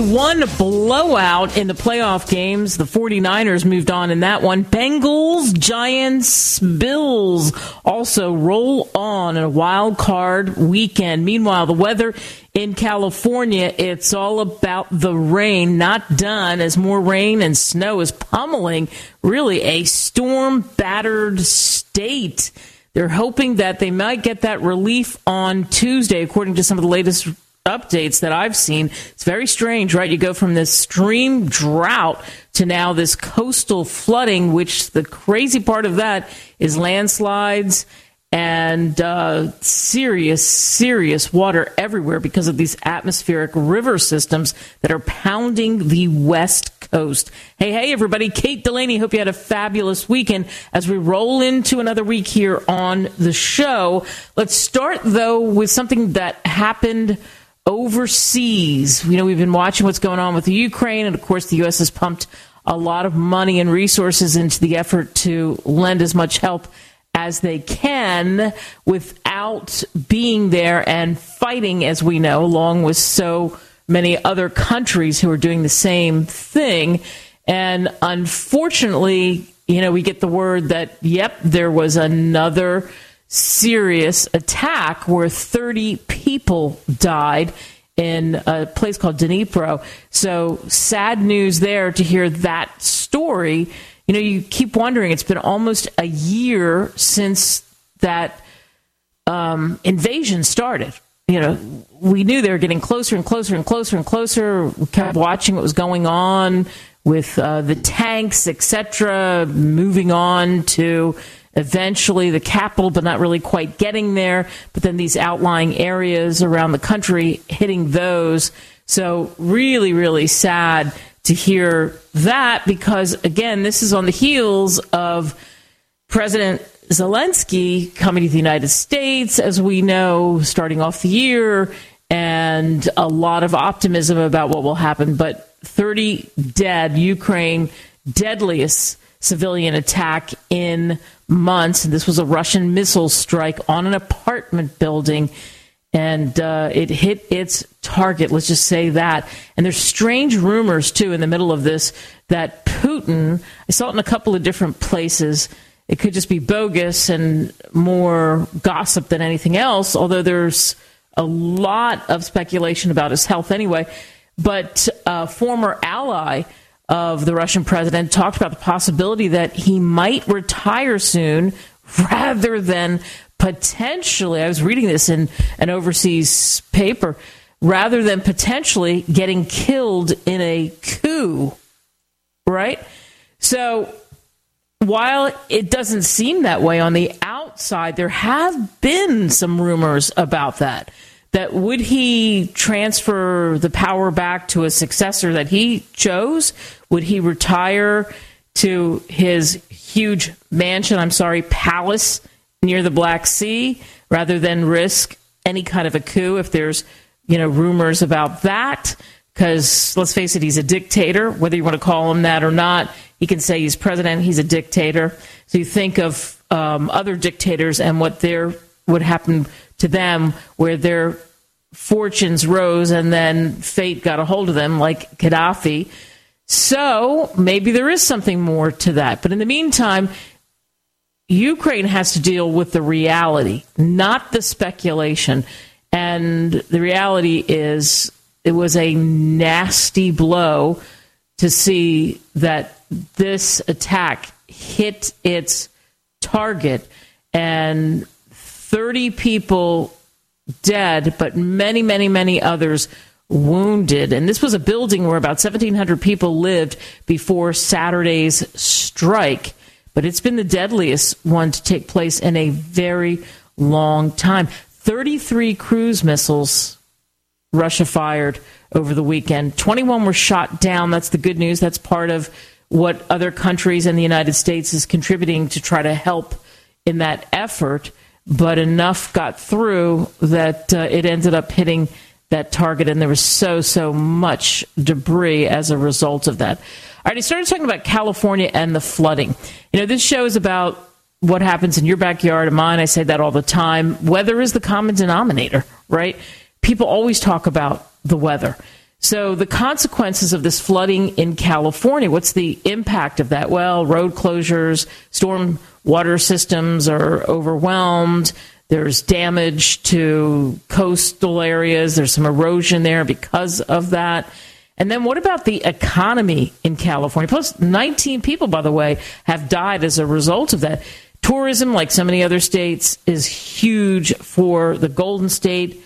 One blowout in the playoff games. The 49ers moved on in that one. Bengals, Giants, Bills also roll on in a wild card weekend. Meanwhile, the weather in California, it's all about the rain. Not done as more rain and snow is pummeling really a storm battered state. They're hoping that they might get that relief on Tuesday, according to some of the latest updates that I've seen. It's very strange, right? You go from this stream drought to now this coastal flooding, which the crazy part of that is landslides and uh, serious, serious water everywhere because of these atmospheric river systems that are pounding the west coast. Hey, hey, everybody. Kate Delaney. Hope you had a fabulous weekend as we roll into another week here on the show. Let's start, though, with something that happened overseas. You know, we've been watching what's going on with the Ukraine, and of course, the U.S. has pumped a lot of money and resources into the effort to lend as much help as they can without being there and fighting, as we know, along with so many other countries who are doing the same thing. And unfortunately, you know, we get the word that, yep, there was another serious attack where 30 people died in a place called Dnipro. So sad news there to hear that story. You know, you keep wondering, it's been almost a year since that um, invasion started. You know, we knew they were getting closer and closer and closer and closer. We kept watching what was going on with uh, the tanks, etc., moving on to eventually the capital, but not really quite getting there. But then these outlying areas around the country hitting those. So really, really sad to hear that because again, this is on the heels of President Zelensky coming to the United States, as we know, starting off the year, and a lot of optimism about what will happen. But 30 dead, Ukraine, deadliest civilian attack in months. This was a Russian missile strike on an apartment building, and uh, it hit its target. Let's just say that. And there's strange rumors too in the middle of this that Putin. I saw it in a couple of different places. It could just be bogus and more gossip than anything else. Although there's a lot of speculation about his health anyway. But a former ally of the Russian president talked about the possibility that he might retire soon rather than potentially, I was reading this in an overseas paper, rather than potentially getting killed in a coup. Right? So while it doesn't seem that way on the outside, there have been some rumors about that that would he transfer the power back to a successor that he chose? Would he retire to his huge mansion, I'm sorry, palace near the Black Sea rather than risk any kind of a coup if there's, you know, rumors about that? Because let's face it, he's a dictator, whether you want to call him that or not. He can say he's president, he's a dictator. So you think of um, other dictators and what their would happen to them where their fortunes rose and then fate got a hold of them, like Gaddafi. So maybe there is something more to that. But in the meantime, Ukraine has to deal with the reality, not the speculation. And the reality is, it was a nasty blow to see that this attack hit its target and 30 people dead, but many, many, many others wounded. And this was a building where about 1,700 people lived before Saturday's strike. But it's been the deadliest one to take place in a very long time. 33 cruise missiles Russia fired over the weekend. 21 were shot down. That's the good news. That's part of what other countries and the United States is contributing to try to help in that effort. But enough got through that uh, it ended up hitting that target, and there was so, so much debris as a result of that. All right, he started talking about California and the flooding. You know, this show is about what happens in your backyard and mine. I say that all the time. Weather is the common denominator, right? People always talk about the weather. So the consequences of this flooding in California, what's the impact of that? Well, road closures, storm water systems are overwhelmed. There's damage to coastal areas. There's some erosion there because of that. And then what about the economy in California? Plus, 19 people, by the way, have died as a result of that. Tourism, like so many other states, is huge for the Golden State.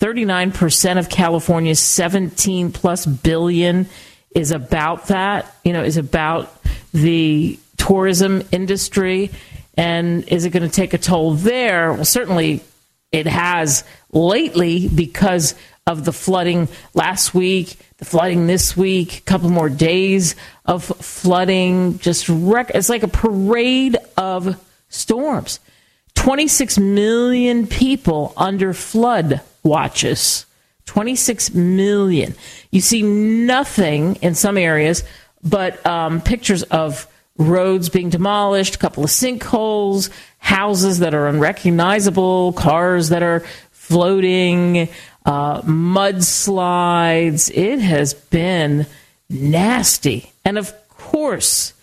39% of California's 17 plus billion is about that, you know, is about the tourism industry. And is it going to take a toll there? Well, certainly it has lately because of the flooding last week, the flooding this week, a couple more days of flooding. Just it's like a parade of storms. 26 million people under flood watches. 26 million. You see nothing in some areas but um, pictures of roads being demolished, a couple of sinkholes, houses that are unrecognizable, cars that are floating, uh, mudslides. It has been nasty. And of course,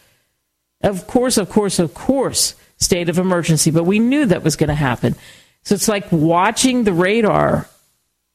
of course, of course, of course, state of emergency. But we knew that was going to happen. So it's like watching the radar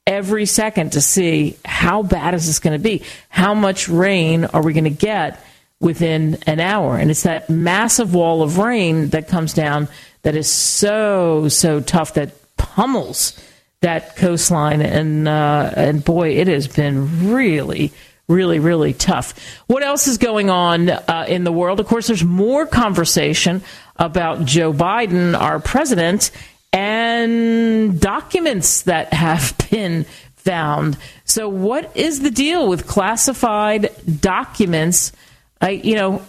every second to see how bad is this going to be? How much rain are we going to get within an hour? And it's that massive wall of rain that comes down that is so, so tough that pummels that coastline. And, uh, and boy, it has been really, really, really tough. What else is going on uh, in the world? Of course, there's more conversation about Joe Biden, our president, and documents that have been found. So, what is the deal with classified documents? I, you know,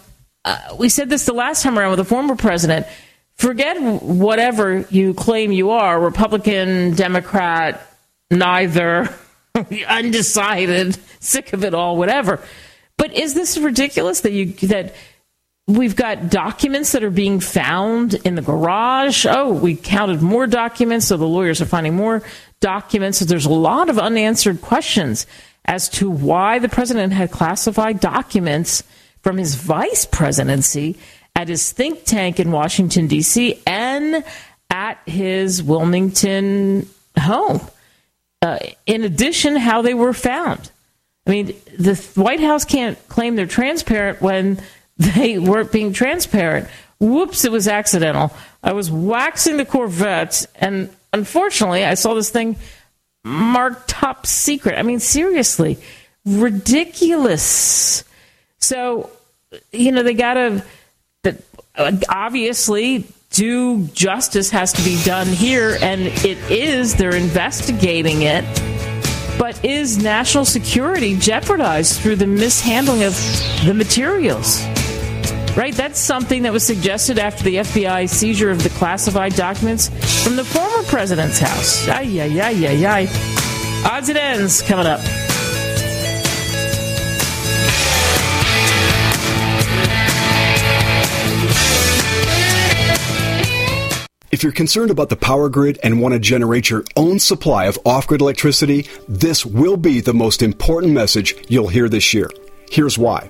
uh, we said this the last time around with the former president. Forget whatever you claim you are, Republican, Democrat, neither, undecided, sick of it all, whatever. But is this ridiculous that you that We've got documents that are being found in the garage. Oh, we counted more documents, so the lawyers are finding more documents. So there's a lot of unanswered questions as to why the president had classified documents from his vice presidency at his think tank in Washington, D.C., and at his Wilmington home. Uh, in addition, how they were found. I mean, the White House can't claim they're transparent when they weren't being transparent. Whoops, it was accidental. I was waxing the Corvette, and unfortunately, I saw this thing marked top secret. I mean, seriously, ridiculous. So, you know, they got to, obviously, due justice has to be done here, and it is. They're investigating it. But is national security jeopardized through the mishandling of the materials? Right? That's something that was suggested after the FBI seizure of the classified documents from the former president's house. Ay, ay, ay, ay, ay. Odds and ends coming up. If you're concerned about the power grid and want to generate your own supply of off grid electricity, this will be the most important message you'll hear this year. Here's why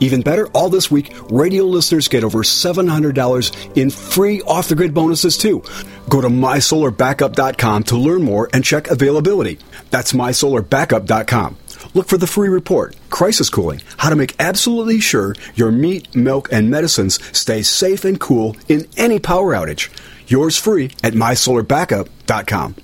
Even better, all this week, radio listeners get over $700 in free off the grid bonuses too. Go to mysolarbackup.com to learn more and check availability. That's mysolarbackup.com. look for the free report, Crisis Cooling, how to make absolutely sure your meat, milk, and medicines stay safe and cool in any power outage. Yours free at mysolarbackup.com.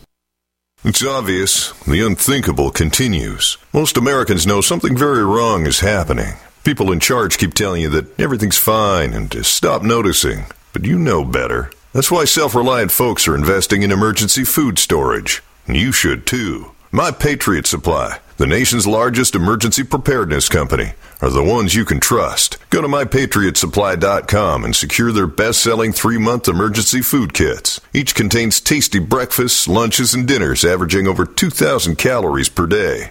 It's obvious. The unthinkable continues. Most Americans know something very wrong is happening. People in charge keep telling you that everything's fine and to stop noticing. But you know better. That's why self reliant folks are investing in emergency food storage. And you should too. My Patriot Supply, the nation's largest emergency preparedness company, are the ones you can trust. Go to mypatriotsupply.com and secure their best selling three month emergency food kits. Each contains tasty breakfasts, lunches, and dinners averaging over 2,000 calories per day.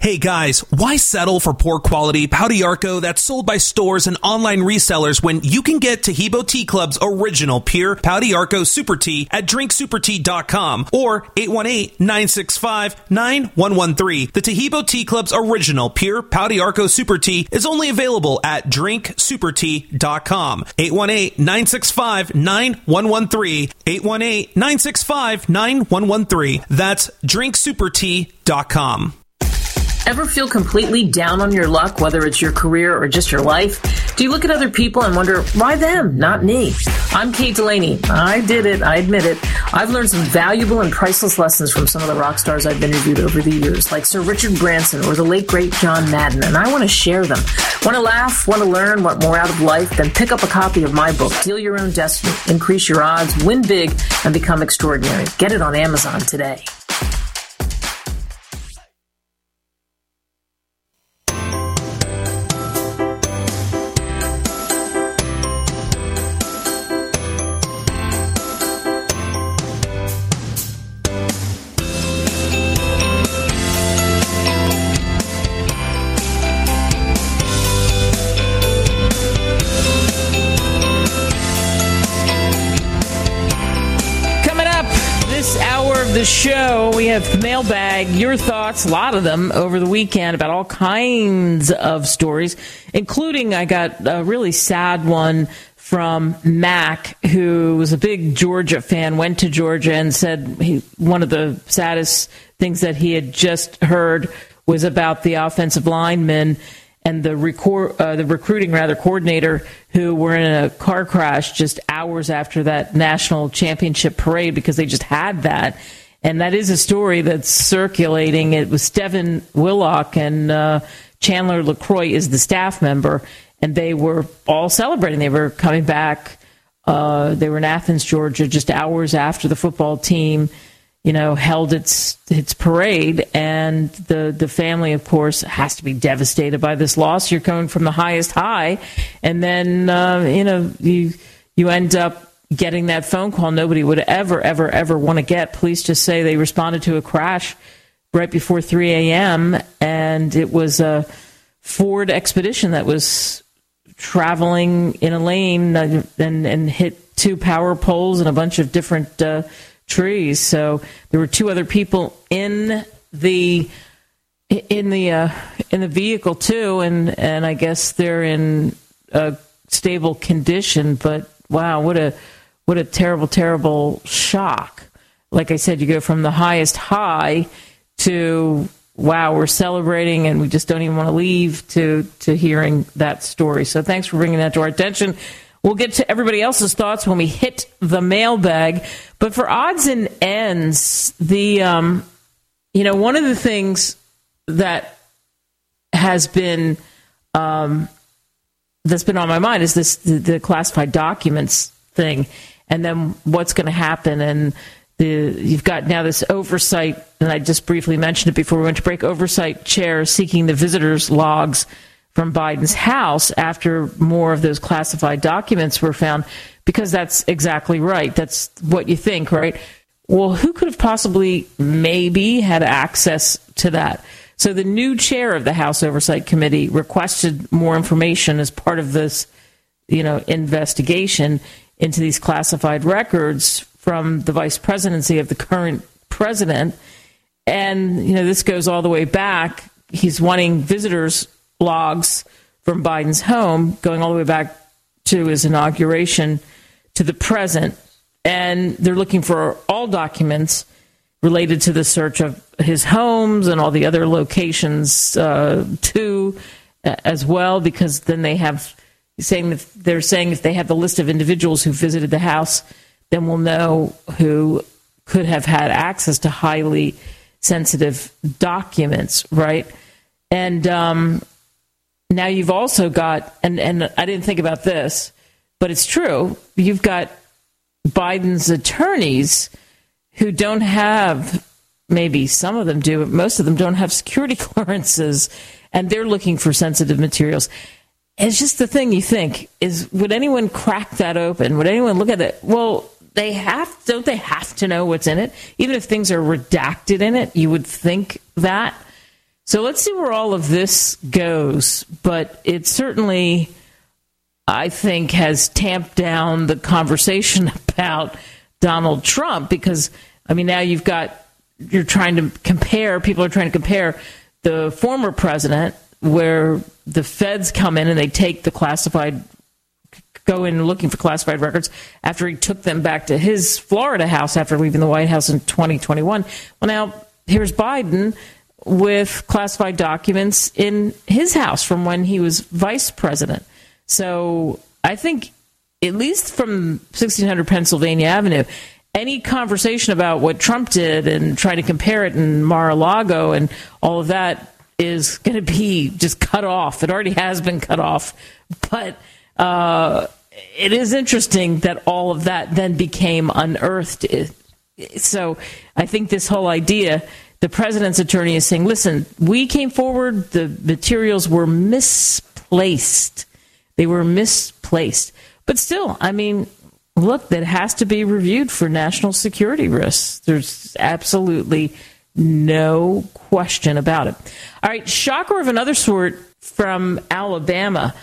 Hey guys, why settle for poor quality Pau d'Arco that's sold by stores and online resellers when you can get Taheebo Tea Club's original pure Pau d'Arco Super Tea at drinksupertea.com or 818-965-9113. The Taheebo Tea Club's original pure Pau d'Arco Super Tea is only available at drinksupertea.com. 818-965-9113. 818-965-9113. That's drinksupertea.com. Ever feel completely down on your luck, whether it's your career or just your life? Do you look at other people and wonder, why them, not me? I'm Kate Delaney. I did it. I admit it. I've learned some valuable and priceless lessons from some of the rock stars I've interviewed over the years, like Sir Richard Branson or the late great John Madden, and I want to share them. Want to laugh? Want to learn? Want more out of life? Then pick up a copy of my book, Deal Your Own Destiny, Increase Your Odds, Win Big, and Become Extraordinary. Get it on Amazon today. Mailbag, your thoughts, a lot of them over the weekend about all kinds of stories, including I got a really sad one from Mac, who was a big Georgia fan, went to Georgia and said he, one of the saddest things that he had just heard was about the offensive linemen and the record, uh, the recruiting rather coordinator who were in a car crash just hours after that national championship parade because they just had that and that is a story that's circulating. It was Stephen Willock and uh, Chandler LeCroy is the staff member, and they were all celebrating. They were coming back. Uh, they were in Athens, Georgia, just hours after the football team, you know, held its its parade, and the the family, of course, has to be devastated by this loss. You're coming from the highest high, and then uh, you know you you end up getting that phone call nobody would ever, ever, ever want to get. Police just say they responded to a crash right before 3 a.m. and it was a Ford Expedition that was traveling in a lane and, and hit two power poles and a bunch of different uh, trees. So there were two other people in the in the uh, in the vehicle too, and and I guess they're in a stable condition. But wow, what a what a terrible, terrible shock. Like I said, you go from the highest high to wow, we're celebrating and we just don't even want to leave to to hearing that story. So thanks for bringing that to our attention. We'll get to everybody else's thoughts when we hit the mailbag. But for odds and ends, the um, you know one of the things that has been um, that's been on my mind is this the, the classified documents thing and then what's going to happen and the, you've got now this oversight, and I just briefly mentioned it before we went to break. Oversight chair seeking the visitors' logs from Biden's house after more of those classified documents were found, because that's exactly right. That's what you think, right? Well, who could have possibly maybe had access to that? So the new chair of the House Oversight Committee requested more information as part of this, you know, investigation into these classified records from the vice presidency of the current president. And, you know, this goes all the way back. He's wanting visitors logs from Biden's home going all the way back to his inauguration to the present. And they're looking for all documents related to the search of his homes and all the other locations uh, too, as well, because then they have saying that they're saying if they have the list of individuals who visited the house, then we'll know who could have had access to highly sensitive documents, right? And um, now you've also got, and, and I didn't think about this, but it's true. You've got Biden's attorneys who don't have, maybe some of them do, but most of them don't have security clearances, and they're looking for sensitive materials. It's just the thing you think is would anyone crack that open? Would anyone look at it? Well, they have, don't they have to know what's in it? Even if things are redacted in it, you would think that. So let's see where all of this goes. But it certainly, I think, has tamped down the conversation about Donald Trump because, I mean, now you've got, you're trying to compare, people are trying to compare the former president, where the feds come in and they take the classified go in looking for classified records after he took them back to his Florida house after leaving the White House in 2021. Well, now here's Biden with classified documents in his house from when he was vice president. So I think, at least from 1600 Pennsylvania Avenue, any conversation about what Trump did and trying to compare it in Mar a Lago and all of that is going to be just cut off. It already has been cut off. But uh, it is interesting that all of that then became unearthed. So I think this whole idea the president's attorney is saying, listen, we came forward, the materials were misplaced. They were misplaced. But still, I mean, look, that has to be reviewed for national security risks. There's absolutely no question about it. All right, shocker of another sort from Alabama,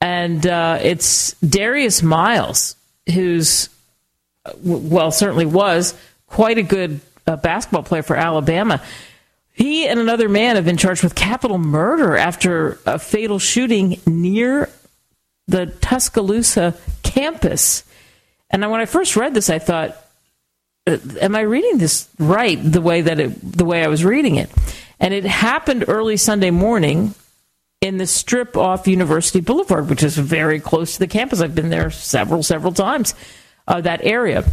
and uh, it's Darius Miles, who's, well, certainly was quite a good a basketball player for Alabama. He and another man have been charged with capital murder after a fatal shooting near the Tuscaloosa campus. And when I first read this, I thought, uh, "Am I reading this right? The way that it, the way I was reading it." And it happened early Sunday morning in the strip off University Boulevard, which is very close to the campus. I've been there several, several times. Uh, that area,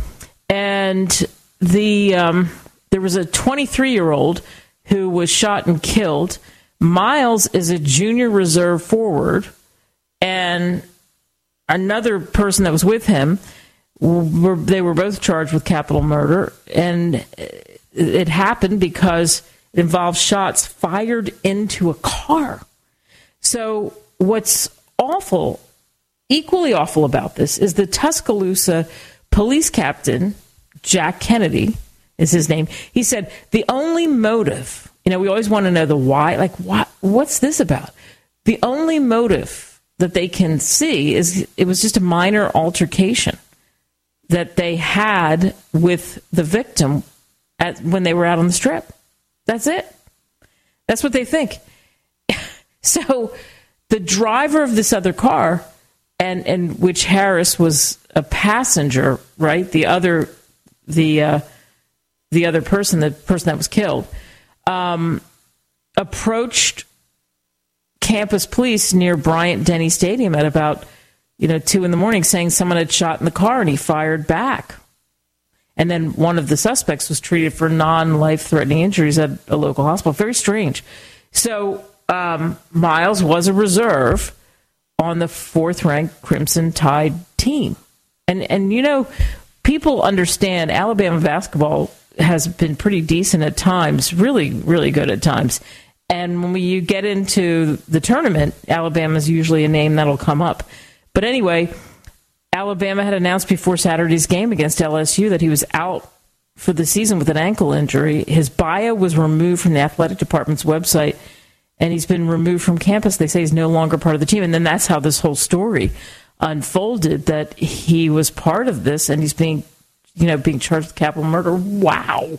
and the um, there was a 23 year old who was shot and killed. Miles is a junior reserve forward, and another person that was with him. Were, they were both charged with capital murder, and it happened because it involved shots fired into a car. So, what's awful, equally awful about this, is the Tuscaloosa police captain, Jack Kennedy, is his name. He said the only motive, you know, we always want to know the why. Like, what? What's this about? The only motive that they can see is it was just a minor altercation that they had with the victim at, when they were out on the strip. That's it. That's what they think. so the driver of this other car, and and which Harris was a passenger, right? The other, the uh, the other person, the person that was killed, um, approached campus police near Bryant Denny Stadium at about you know two in the morning, saying someone had shot in the car, and he fired back. And then one of the suspects was treated for non-life threatening injuries at a local hospital. Very strange. So um, Miles was a reserve on the fourth-ranked Crimson Tide team, and and you know people understand Alabama basketball has been pretty decent at times, really, really good at times. And when we, you get into the tournament, Alabama is usually a name that'll come up. But anyway, Alabama had announced before Saturday's game against LSU that he was out for the season with an ankle injury. His bio was removed from the athletic department's website, and he's been removed from campus. They say he's no longer part of the team, and then that's how this whole story unfolded. That he was part of this, and he's being, you know, being charged with capital murder. Wow,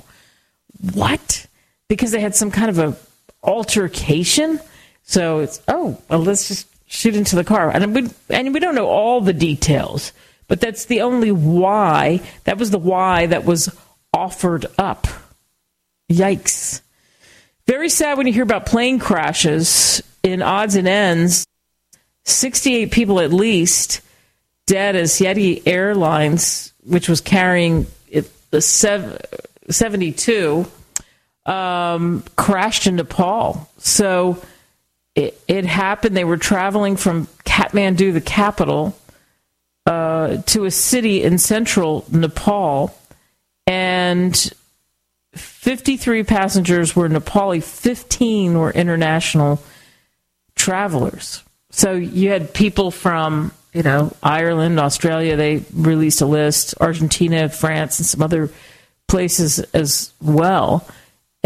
what? Because they had some kind of a altercation. So it's oh, well, let's just shoot into the car, and we and we don't know all the details, but that's the only why. That was the why that was offered up. Yikes. Very sad when you hear about plane crashes in odds and ends. 68 people at least dead as Yeti Airlines, which was carrying it, the 72, um, crashed in Nepal. So it, it, happened. They were traveling from Kathmandu, the capital, uh, to a city in central Nepal and 53 passengers were Nepali, 15 were international travelers. So you had people from, you know, Ireland, Australia, they released a list, Argentina, France, and some other places as well.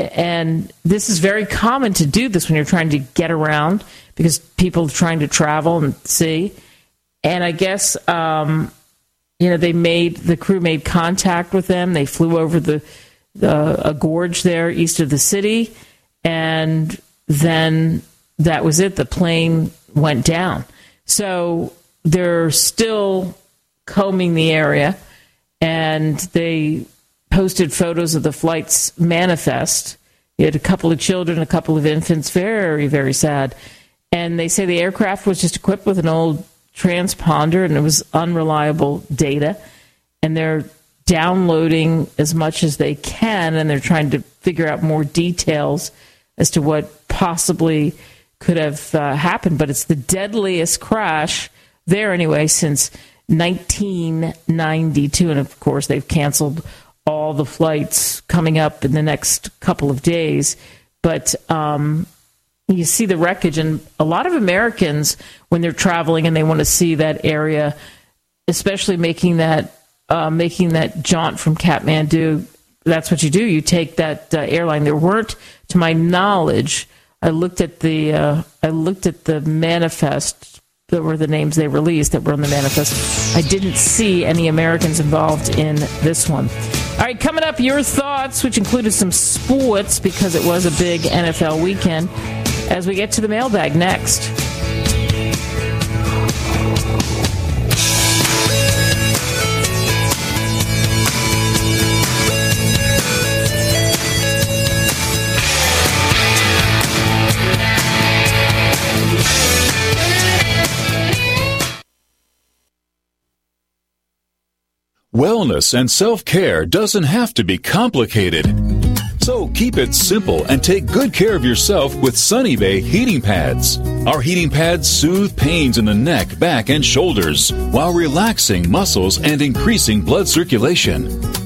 And this is very common to do this when you're trying to get around because people are trying to travel and see. And I guess um, you know, they made the crew made contact with them. They flew over the a gorge there east of the city, and then that was it. The plane went down. So they're still combing the area, and they posted photos of the flight's manifest. You had a couple of children, a couple of infants, very, very sad. And they say the aircraft was just equipped with an old transponder and it was unreliable data. And they're downloading as much as they can and they're trying to figure out more details as to what possibly could have uh, happened. But it's the deadliest crash there anyway since 1992. And of course, they've canceled all the flights coming up in the next couple of days. But um, you see the wreckage, and a lot of Americans, when they're traveling and they want to see that area, especially making that uh, making that jaunt from Kathmandu, that's what you do. You take that uh, airline. There weren't, to my knowledge, I looked at the uh, I looked at the manifest that were the names they released that were on the manifest. I didn't see any Americans involved in this one. All right, coming up, your thoughts, which included some sports because it was a big NFL weekend as we get to the mailbag next. Wellness and self care doesn't have to be complicated. So keep it simple and take good care of yourself with Sunny Bay heating pads. Our heating pads soothe pains in the neck, back, and shoulders while relaxing muscles and increasing blood circulation.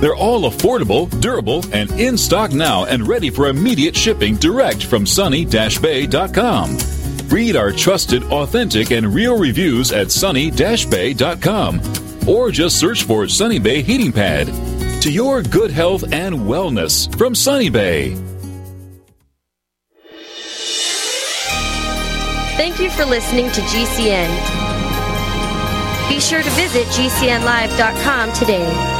They're all affordable, durable, and in stock now and ready for immediate shipping direct from sunny-bay.com. Read our trusted, authentic, and real reviews at sunny-bay.com or just search for Sunny Bay Heating Pad. To your good health and wellness from Sunny Bay. Thank you for listening to GCN. Be sure to visit GCNlive.com today.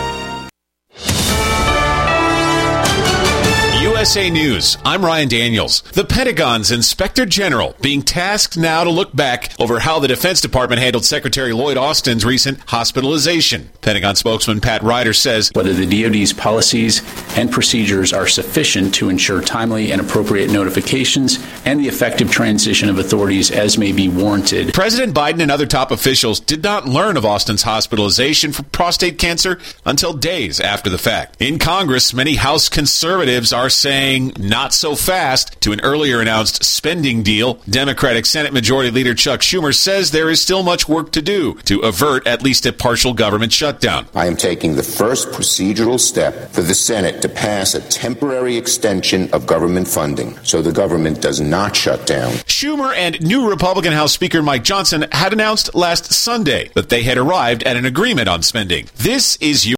USA News. I'm Ryan Daniels. The Pentagon's Inspector General being tasked now to look back over how the Defense Department handled Secretary Lloyd Austin's recent hospitalization. Pentagon spokesman Pat Ryder says whether the DoD's policies and procedures are sufficient to ensure timely and appropriate notifications and the effective transition of authorities as may be warranted. President Biden and other top officials did not learn of Austin's hospitalization for prostate cancer until days after the fact. In Congress, many House conservatives are saying saying not so fast to an earlier announced spending deal. Democratic Senate Majority Leader Chuck Schumer says there is still much work to do to avert at least a partial government shutdown. I am taking the first procedural step for the Senate to pass a temporary extension of government funding so the government does not shut down. Schumer and new Republican House Speaker Mike Johnson had announced last Sunday that they had arrived at an agreement on spending. This is.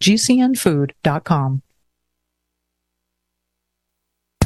gcnfood.com.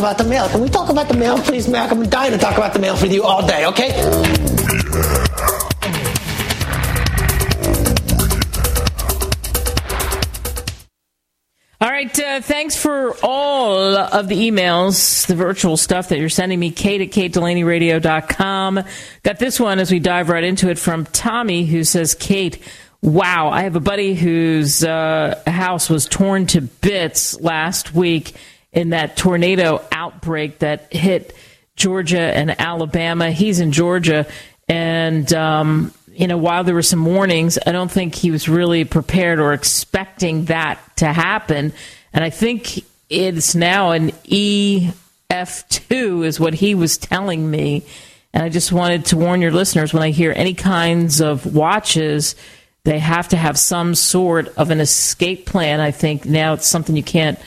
about the mail. Can we talk about the mail, please, Mac? I'm dying to talk about the mail with you all day, okay? All right. Uh, thanks for all of the emails, the virtual stuff that you're sending me. Kate at KateDelaneyRadio.com. Got this one as we dive right into it from Tommy, who says, Kate, wow, I have a buddy whose uh, house was torn to bits last week in that tornado outbreak that hit Georgia and Alabama. He's in Georgia. And, um, you know, while there were some warnings, I don't think he was really prepared or expecting that to happen. And I think it's now an EF2 is what he was telling me. And I just wanted to warn your listeners when I hear any kinds of watches, they have to have some sort of an escape plan. I think now it's something you can't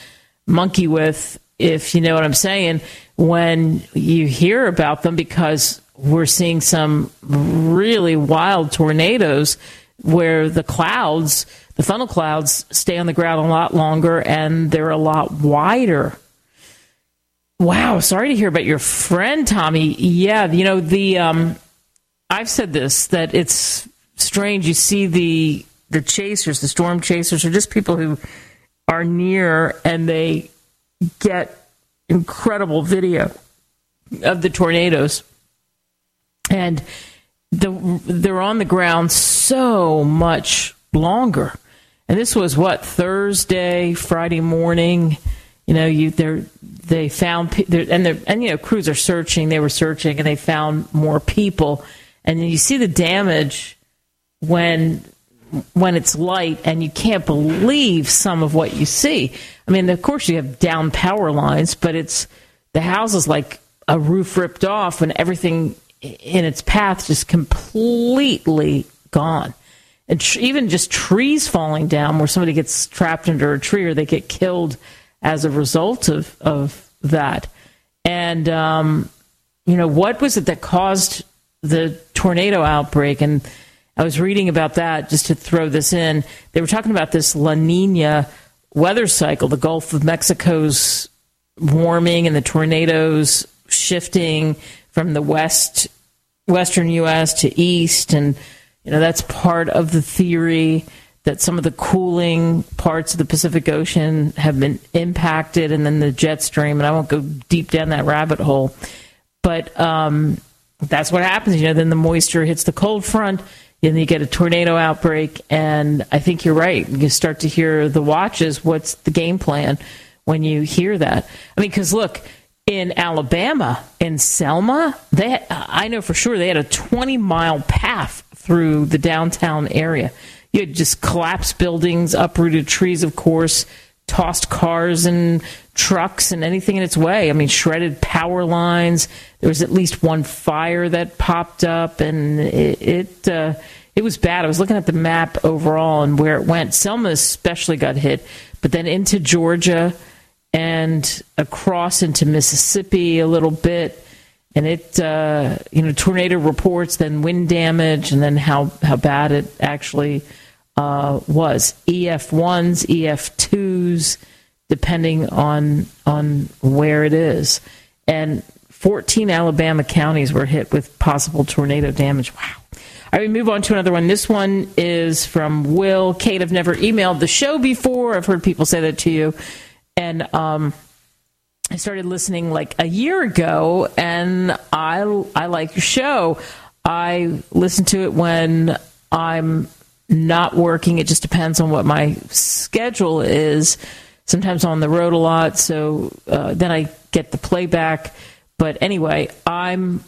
monkey with, if you know what I'm saying, when you hear about them because we're seeing some really wild tornadoes where the clouds, the funnel clouds, stay on the ground a lot longer and they're a lot wider. Wow, sorry to hear about your friend Tommy. Yeah, you know the um, I've said this that it's strange. You see the the chasers, the storm chasers, are just people who are near and they get incredible video of the tornadoes and the, they're on the ground so much longer. And this was what Thursday, Friday morning. You know, you they they found and they and you know crews are searching. They were searching and they found more people. And you see the damage when when it's light, and you can't believe some of what you see. I mean, of course you have down power lines, but it's the house is like a roof ripped off and everything in its path just completely gone. And tr- even just trees falling down where somebody gets trapped under a tree or they get killed as a result of, of that. And, um, you know, what was it that caused the tornado outbreak? And, I was reading about that just to throw this in. They were talking about this La Nina weather cycle, the Gulf of Mexico's warming and the tornadoes shifting from the west western US to east and you know that's part of the theory that some of the cooling parts of the Pacific Ocean have been impacted and then the jet stream and I won't go deep down that rabbit hole but um, that's what happens you know then the moisture hits the cold front and you get a tornado outbreak and I think you're right you start to hear the watches what's the game plan when you hear that I mean cuz look in Alabama, in Selma, they I know for sure they had a 20 mile path through the downtown area. You had just collapsed buildings, uprooted trees, of course, tossed cars and trucks and anything in its way. I mean, shredded power lines. There was at least one fire that popped up, and it it, uh, it was bad. I was looking at the map overall and where it went. Selma especially got hit, but then into Georgia and across into Mississippi a little bit. And it, uh, you know, tornado reports, then wind damage, and then how, how bad it actually uh, was. EF1s, EF2s, depending on on where it is. And 14 Alabama counties were hit with possible tornado damage. Wow. Right, we move on to another one. This one is from Will. Kate, I've never emailed the show before. I've heard people say that to you and um, I started listening like a year ago, and I I like your show. I listen to it when I'm not working. It just depends on what my schedule is. Sometimes on the road a lot, so uh, then I get the playback. But anyway, I'm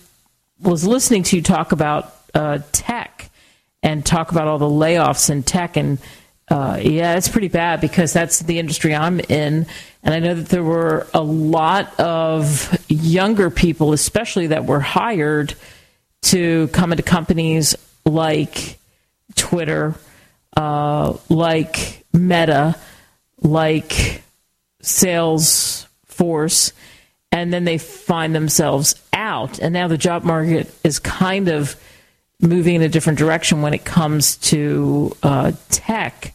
was listening to you talk about uh, tech and talk about all the layoffs in tech and uh, yeah, it's pretty bad because that's the industry I'm in. And I know that there were a lot of younger people, especially that were hired to come into companies like Twitter, uh, like Meta, like sales force and then they find themselves out. And now the job market is kind of moving in a different direction when it comes to uh, tech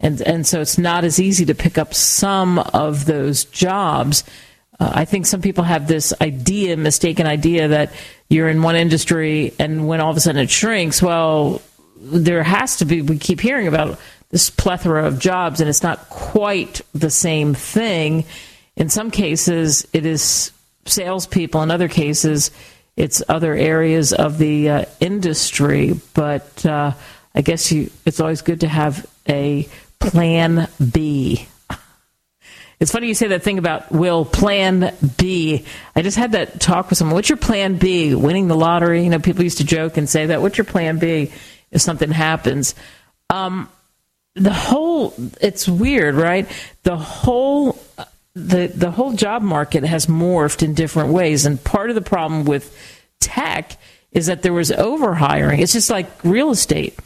and and so it's not as easy to pick up some of those jobs. Uh, I think some people have this idea, mistaken idea, that you're in one industry and when all of a sudden it shrinks, well, there has to be. We keep hearing about this plethora of jobs, and it's not quite the same thing. In some cases, it is salespeople. In other cases, it's other areas of the uh, industry. But uh, I guess you, it's always good to have a Plan B. It's funny you say that thing about will plan B. I just had that talk with someone. What's your plan B? Winning the lottery? You know, people used to joke and say that. What's your plan B if something happens? Um, the whole it's weird, right? The whole the the whole job market has morphed in different ways, and part of the problem with tech is that there was overhiring. It's just like real estate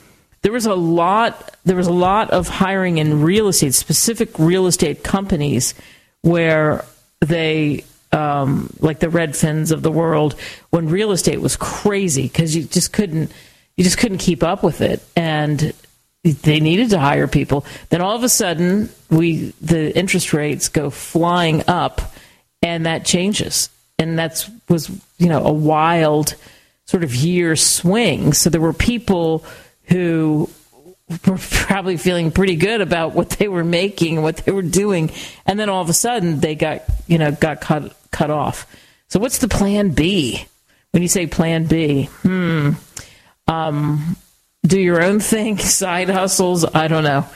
there was a lot there was a lot of hiring in real estate specific real estate companies where they um, like the Red Redfins of the world when real estate was crazy because you just couldn't you just couldn't keep up with it and they needed to hire people then all of a sudden we the interest rates go flying up and that changes and that's was you know a wild sort of year swing so there were people who were probably feeling pretty good about what they were making and what they were doing, and then all of a sudden they got you know got cut cut off. So what's the plan B? When you say plan B, hmm, um, do your own thing, side hustles. I don't know.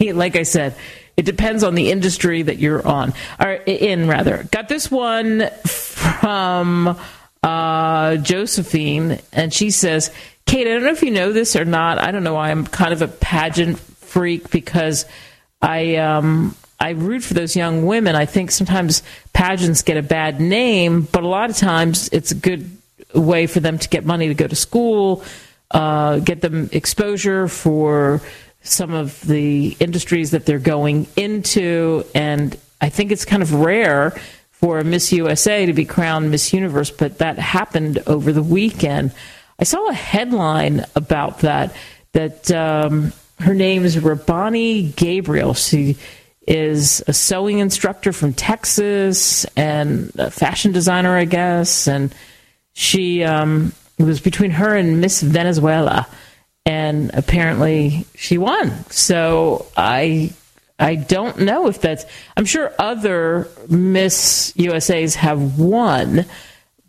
like I said, it depends on the industry that you're on or in. Rather, got this one from uh, Josephine, and she says Kate, I don't know if you know this or not. I don't know. Why I'm kind of a pageant freak because I um, I root for those young women. I think sometimes pageants get a bad name, but a lot of times it's a good way for them to get money to go to school, uh, get them exposure for some of the industries that they're going into, and I think it's kind of rare for Miss USA to be crowned Miss Universe, but that happened over the weekend. I saw a headline about that that um, her name is R'Bonney Gabriel. She is a sewing instructor from Texas and a fashion designer, I guess. And she um, it was between her and Miss Venezuela, and apparently she won. So I I don't know if that's. I'm sure other Miss USA's have won,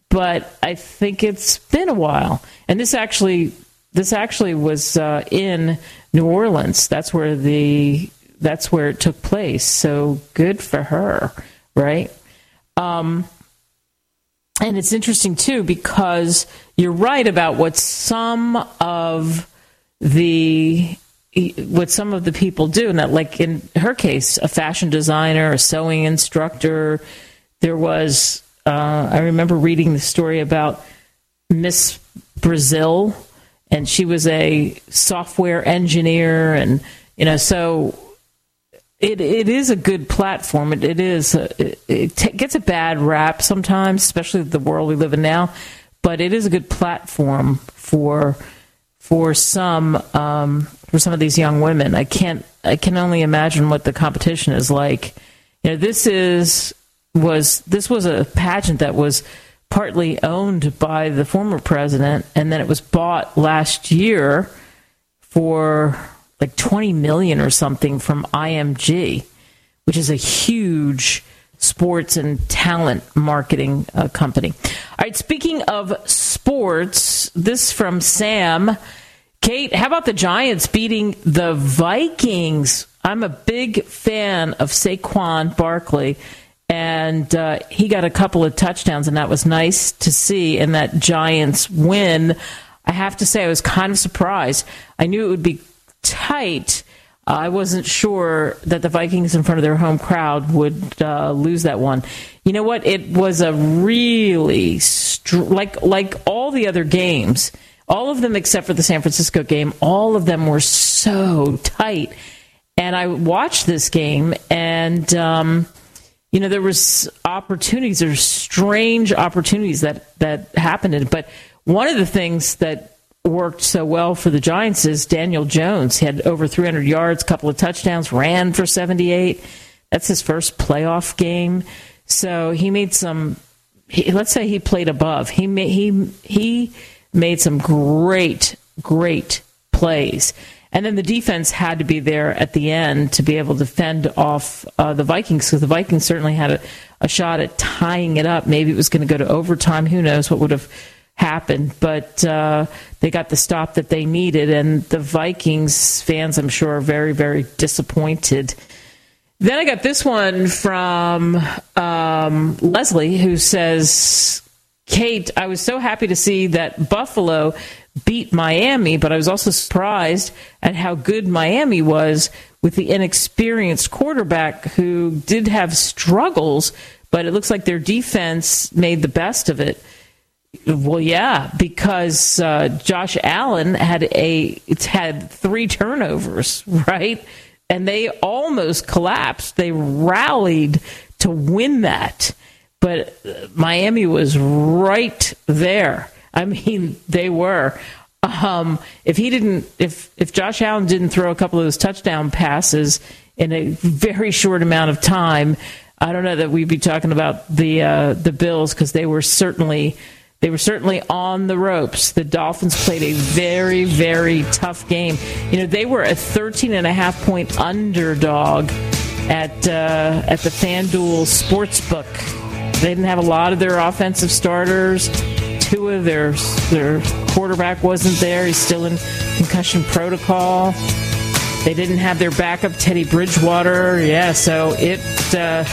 but I think it's been a while. And this actually, this actually was uh, in New Orleans. That's where the that's where it took place. So good for her, right? Um, and it's interesting too because you're right about what some of the what some of the people do, and that, like in her case, a fashion designer, a sewing instructor. There was, uh, I remember reading the story about Miss Brazil, and she was a software engineer, and you know, so it it is a good platform. It, it is. it, it t- gets a bad rap sometimes, especially the world we live in now. But it is a good platform for for some um, for some of these young women. I can't. I can only imagine what the competition is like. You know, this is was this was a pageant that was partly owned by the former president, and then it was bought last year for like 20 million or something from IMG, which is a huge sports and talent marketing uh, company. All right, speaking of sports, this from Sam. Kate, how about the Giants beating the Vikings? I'm a big fan of Saquon Barkley, and uh, he got a couple of touchdowns, and that was nice to see in that Giants win. I have to say, I was kind of surprised. I knew it would be tight. I wasn't sure that the Vikings in front of their home crowd would uh, lose that one. You know what? It was a really str- like like all the other games, all of them except for the San Francisco game. All of them were so tight. And I watched this game, and um, you know there was opportunities, there's strange opportunities that that happened. But one of the things that worked so well for the Giants is Daniel Jones. He had over 300 yards, couple of touchdowns, ran for 78. That's his first playoff game. So he made some. He, let's say he played above. He made he he made some great great plays. And then the defense had to be there at the end to be able to fend off uh, the Vikings because the Vikings certainly had a, a shot at tying it up. Maybe it was going to go to overtime. Who knows what would have happened, but uh, they got the stop that they needed, and the Vikings fans, I'm sure, are very, very disappointed. Then I got this one from um, Leslie, who says, Kate, I was so happy to see that Buffalo beat Miami, but I was also surprised at how good Miami was with the inexperienced quarterback who did have struggles, but it looks like their defense made the best of it. Well, yeah, because uh, Josh Allen had a had three turnovers, right? And they almost collapsed. They rallied to win that, but Miami was right there. I mean, they were. Um, if he didn't, if if Josh Allen didn't throw a couple of those touchdown passes in a very short amount of time, I don't know that we'd be talking about the uh, the Bills because they were certainly they were certainly on the ropes. The Dolphins played a very, very tough game. You know, they were a 13 and a half point underdog at uh, at the FanDuel Sportsbook. They didn't have a lot of their offensive starters. Two of their their quarterback wasn't there. He's still in concussion protocol. They didn't have their backup Teddy Bridgewater. Yeah, so it uh,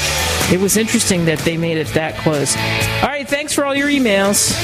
it was interesting that they made it that close. All right, thanks for all your emails.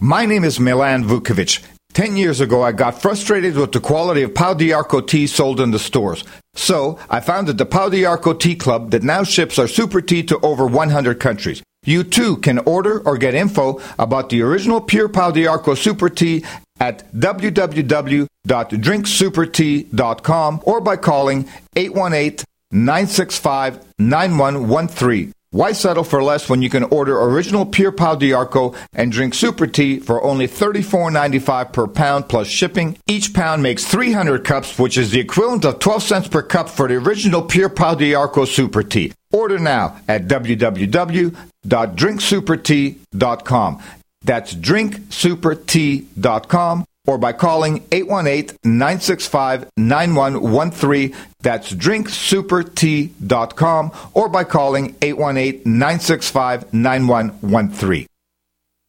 My name is Milan Vukovic. Ten years ago, I got frustrated with the quality of Pau d'Arco tea sold in the stores. So, I founded the Pau d'Arco Tea Club that now ships our super tea to over 100 countries. You too can order or get info about the original pure Pau d'Arco super tea at www.drinksupertea.com or by calling 818 965 9113. Why settle for less when you can order original Pure Pau d'Arco and drink Super Tea for only $34.95 per pound plus shipping? Each pound makes 300 cups, which is the equivalent of 12 cents per cup for the original Pure Pau d'Arco Super Tea. Order now at www.drinksupertea.com. That's drinksupertea.com or by calling 818-965-9113. That's drinksupertea.com or by calling 818-965-9113.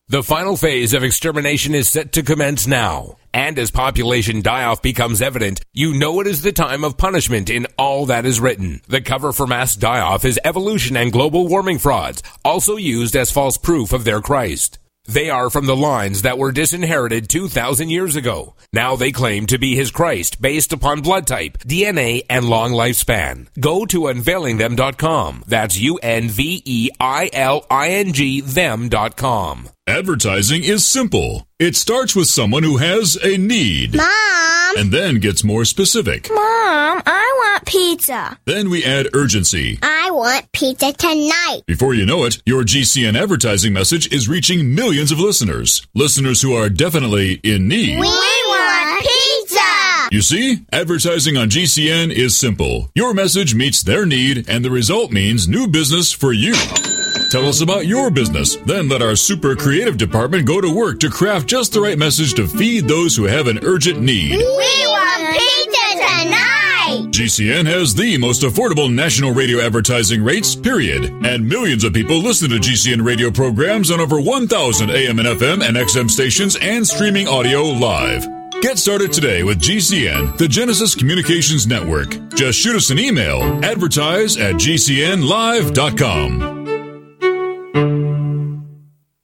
The final phase of extermination is set to commence now. And as population die-off becomes evident, you know it is the time of punishment in all that is written. The cover for mass die-off is evolution and global warming frauds, also used as false proof of their Christ. They are from the lines that were disinherited 2,000 years ago. Now they claim to be his Christ based upon blood type, DNA, and long lifespan. Go to unveilingthem.com. That's U-N-V-E-I-L-I-N-G them.com. Advertising is simple. It starts with someone who has a need. Mom! And then gets more specific. Mom, I want pizza. Then we add urgency. I want pizza tonight. Before you know it, your GCN advertising message is reaching millions of listeners. Listeners who are definitely in need. We want pizza! You see, advertising on GCN is simple. Your message meets their need, and the result means new business for you. Tell us about your business. Then let our super creative department go to work to craft just the right message to feed those who have an urgent need. We want pizza tonight! GCN has the most affordable national radio advertising rates, period. And millions of people listen to GCN radio programs on over 1,000 AM and FM and XM stations and streaming audio live. Get started today with GCN, the Genesis Communications Network. Just shoot us an email, advertise at gcnlive.com.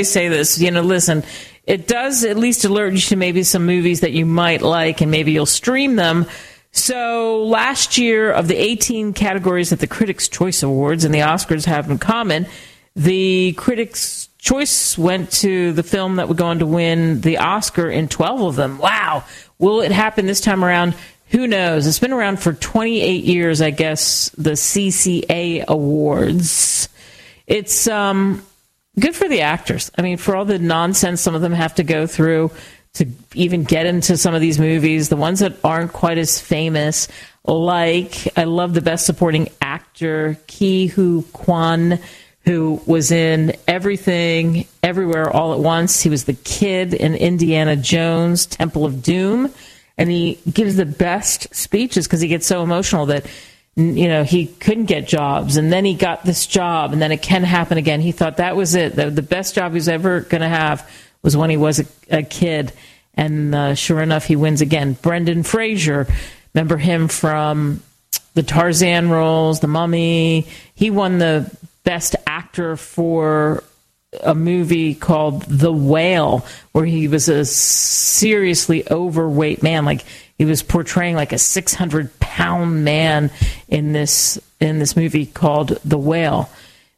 always say this. You know, listen, it does at least alert you to maybe some movies that you might like, and maybe you'll stream them. So last year, of the 18 categories that the Critics' Choice Awards and the Oscars have in common, the Critics' Choice went to the film that would go on to win the Oscar in 12 of them. Wow. Will it happen this time around? Who knows? It's been around for 28 years, I guess, the CCA Awards. It's um, good for the actors. I mean, for all the nonsense some of them have to go through to even get into some of these movies, the ones that aren't quite as famous, like I love the best supporting actor, Ke Huy Quan, who was in everything, everywhere, all at once. He was the kid in Indiana Jones, Temple of Doom, and he gives the best speeches because he gets so emotional that you know he couldn't get jobs and then he got this job and then it can happen again. He thought that was it. The, the best job he was ever going to have was when he was a, a kid. And uh, sure enough he wins again. Brendan Fraser remember him from the tarzan roles the mummy? He won the best actor for a movie called The Whale, where he was a seriously overweight man. Like he was portraying like a 600 pound man in this in this movie called The Whale.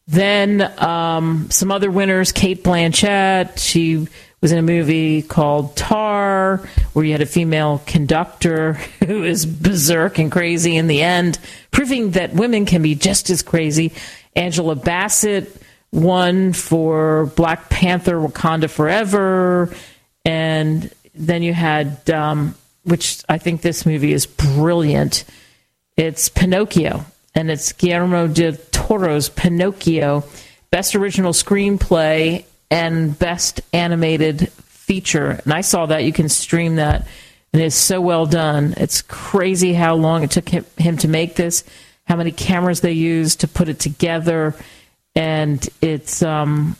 Then um, some other winners: Cate Blanchett. She was in a movie called Tar, where you had a female conductor who is berserk and crazy in the end, proving that women can be just as crazy. Angela Bassett won for Black Panther Wakanda Forever. And then you had, um, which I think this movie is brilliant, it's Pinocchio. And it's Guillermo del Toro's Pinocchio, Best Original Screenplay and Best Animated Feature. And I saw that. You can stream that. And it's so well done. It's crazy how long it took him, him to make this, how many cameras they used to put it together. And it's, um,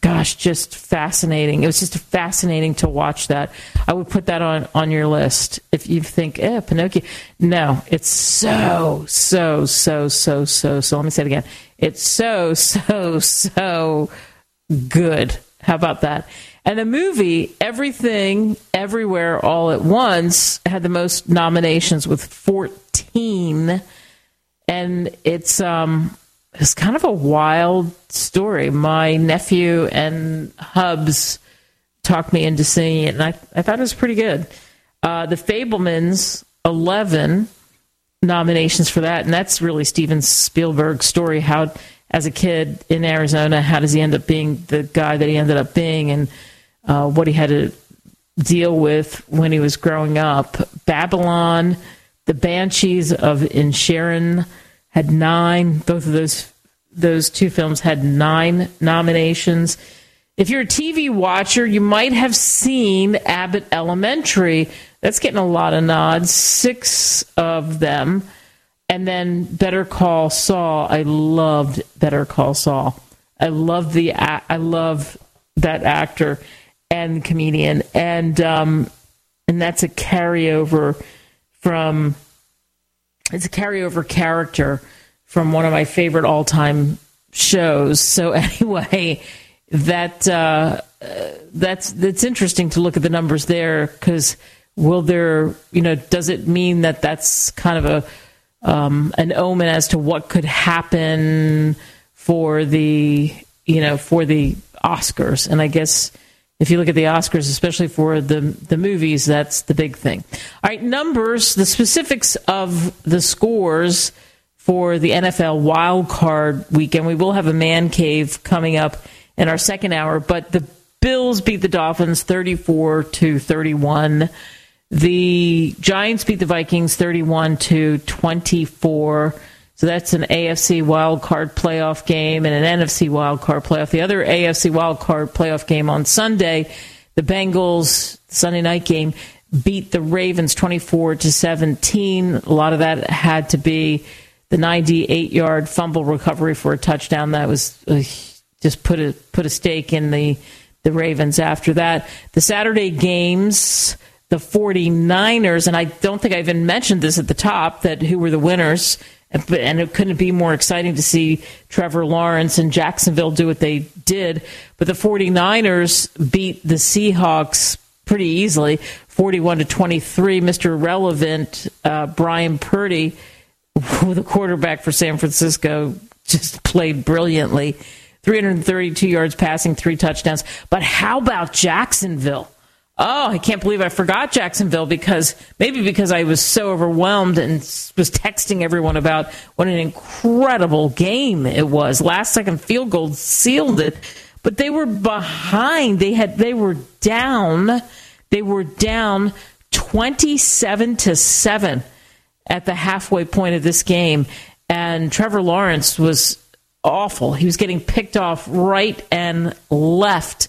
gosh, just fascinating. It was just fascinating to watch that. I would put that on, on your list if you think, eh, Pinocchio. No, it's so, so, so, so, so, so. Let me say it again. It's so, so, so good. How about that? And the movie, Everything, Everywhere, All at Once, had the most nominations with 14. And it's um it's kind of a wild story. My nephew and Hubs talked me into seeing it, and I, I thought it was pretty good. Uh, the Fabelmans, 11 nominations for that, and that's really Steven Spielberg's story. How, as a kid in Arizona, how does he end up being the guy that he ended up being, and uh, what he had to deal with when he was growing up? Babylon, The Banshees of Inisherin had nine. Both of those those two films had nine nominations. If you're a TV watcher, you might have seen Abbott Elementary. That's getting a lot of nods, six of them. And then Better Call Saul. I loved Better Call Saul. I love the I love that actor and comedian, and um, and that's a carryover from it's a carryover character from one of my favorite all time shows. So anyway, that uh, that's that's interesting to look at the numbers there because will there you know does it mean that that's kind of a um, an omen as to what could happen for the you know for the Oscars and I guess if you look at the Oscars, especially for the the movies, that's the big thing. All right, numbers, the specifics of the scores for the NFL wild card weekend. We will have a man cave coming up in our second hour, but the Bills beat the Dolphins 34 to 31. The Giants beat the Vikings 31 to 24. So that's an AFC wild card playoff game and an NFC wild card playoff. The other AFC wild card playoff game on Sunday, the Bengals Sunday night game beat the Ravens 24 to 17. A lot of that had to be the 98 yard fumble recovery for a touchdown. That was uh, just put a put a stake in the the Ravens after that. The Saturday games, the 49ers, and I don't think I even mentioned this at the top that who were the winners and it couldn't be more exciting to see Trevor Lawrence and Jacksonville do what they did. But the 49ers beat the Seahawks pretty easily, 41 to 23. Mr. Relevant, uh, Brian Purdy, the quarterback for San Francisco, just played brilliantly. 332 yards passing, three touchdowns. But how about Jacksonville? Oh, I can't believe I forgot Jacksonville because maybe because I was so overwhelmed and was texting everyone about what an incredible game it was. Last second field goal sealed it, but they were behind. They had they were down. They were down 27 to 7 at the halfway point of this game and Trevor Lawrence was awful. He was getting picked off right and left.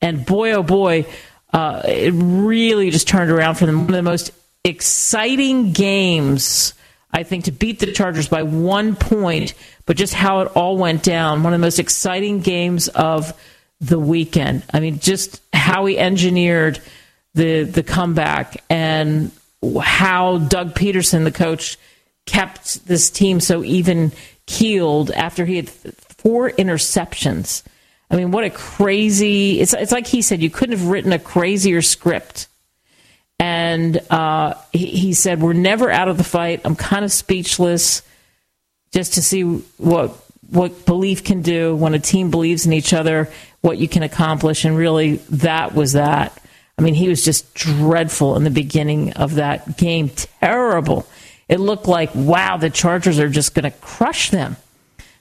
And boy oh boy, uh, it really just turned around for them. One of the most exciting games, I think, to beat the Chargers by one point, but just how it all went down. One of the most exciting games of the weekend. I mean, just how he engineered the the comeback and how Doug Pederson, the coach, kept this team so even keeled after he had four interceptions I mean, what a crazy! It's it's like he said, you couldn't have written a crazier script. And uh, he, he said, "We're never out of the fight. I'm kind of speechless, just to see what what belief can do when a team believes in each other, what you can accomplish, and really that was that. I mean, he was just dreadful in the beginning of that game. Terrible. It looked like, wow, the Chargers are just going to crush them.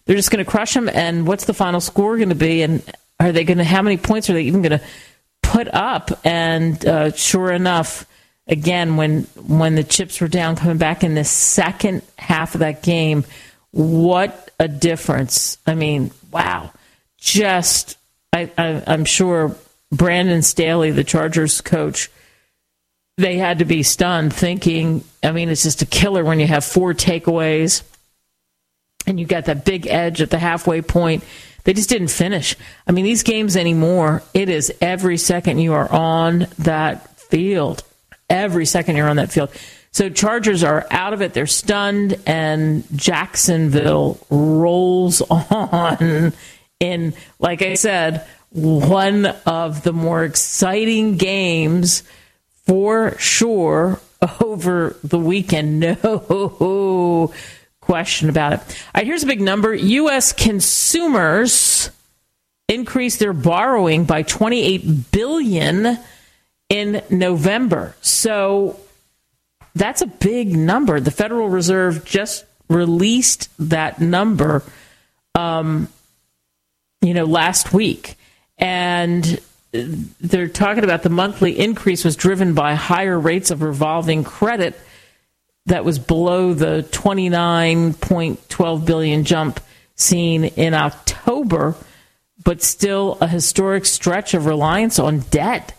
They're just going to crush them. And what's the final score going to be? And are they going to, how many points are they even going to put up? And uh, sure enough, again, when when the chips were down, coming back in the second half of that game, what a difference! I mean, wow, just I, I, I'm sure Brandon Staley, the Chargers coach, they had to be stunned, thinking, I mean, it's just a killer when you have four takeaways and you got that big edge at the halfway point. They just didn't finish. I mean, these games anymore, it is every second you are on that field. Every second you're on that field. So Chargers are out of it. They're stunned, and Jacksonville rolls on in, like I said, one of the more exciting games for sure over the weekend. No question about it. All right, here's a big number. U.S. consumers increased their borrowing by 28 billion in November. So that's a big number. The Federal Reserve just released that number, um, you know, last week, and they're talking about the monthly increase was driven by higher rates of revolving credit that was below the 29.12 billion jump seen in October, but still a historic stretch of reliance on debt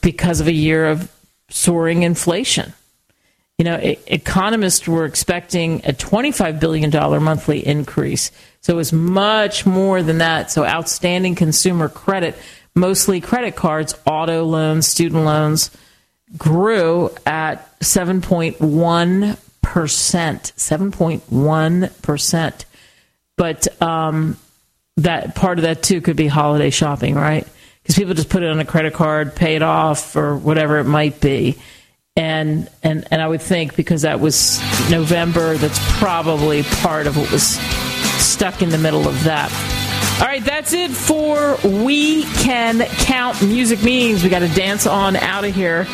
because of a year of soaring inflation. You know, economists were expecting a $25 billion monthly increase. So it was much more than that. So outstanding consumer credit, mostly credit cards, auto loans, student loans, grew at 7.1%. 7.1%. But um, that part of that too could be holiday shopping, right? Because people just put it on a credit card, pay it off, or whatever it might be. And, and and I would think because that was November, that's probably part of what was stuck in the middle of that. All right, that's it for We Can Count Music Means. We got to dance on out of here.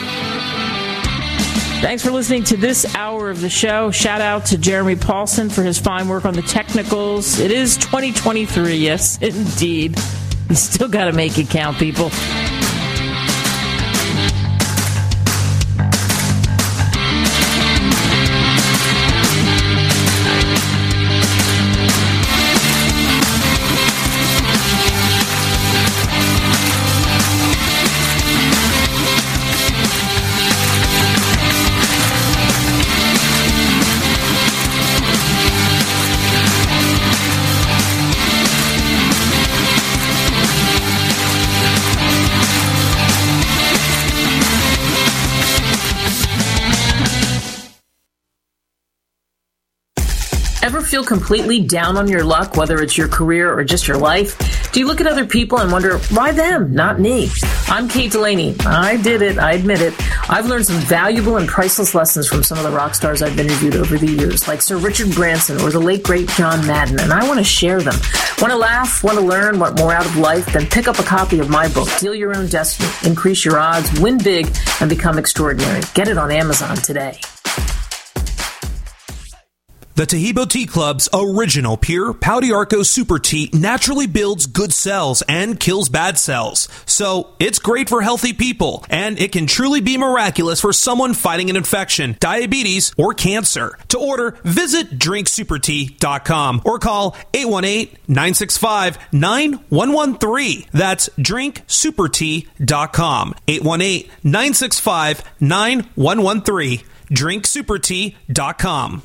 Thanks for listening to this hour of the show. Shout out to Jeremy Paulson for his fine work on the technicals. It is 2023, yes, indeed. You still got to make it count, people. Feel completely down on your luck, whether it's your career or just your life? Do you look at other people and wonder, why them, not me? I'm Kate Delaney. I did it. I admit it. I've learned some valuable and priceless lessons from some of the rock stars I've interviewed over the years, like Sir Richard Branson or the late great John Madden, and I want to share them. Want to laugh? Want to learn? Want more out of life? Then pick up a copy of my book, Deal Your Own Destiny, Increase Your Odds, Win Big, and Become Extraordinary. Get it on Amazon today. The Taheebo Tea Club's original pure Pau d'Arco Super Tea naturally builds good cells and kills bad cells. So it's great for healthy people, and it can truly be miraculous for someone fighting an infection, diabetes, or cancer. To order, visit drinksupertea.com or call 818-965-9113. That's drinksupertea.com. 818-965-9113. drinksupertea.com.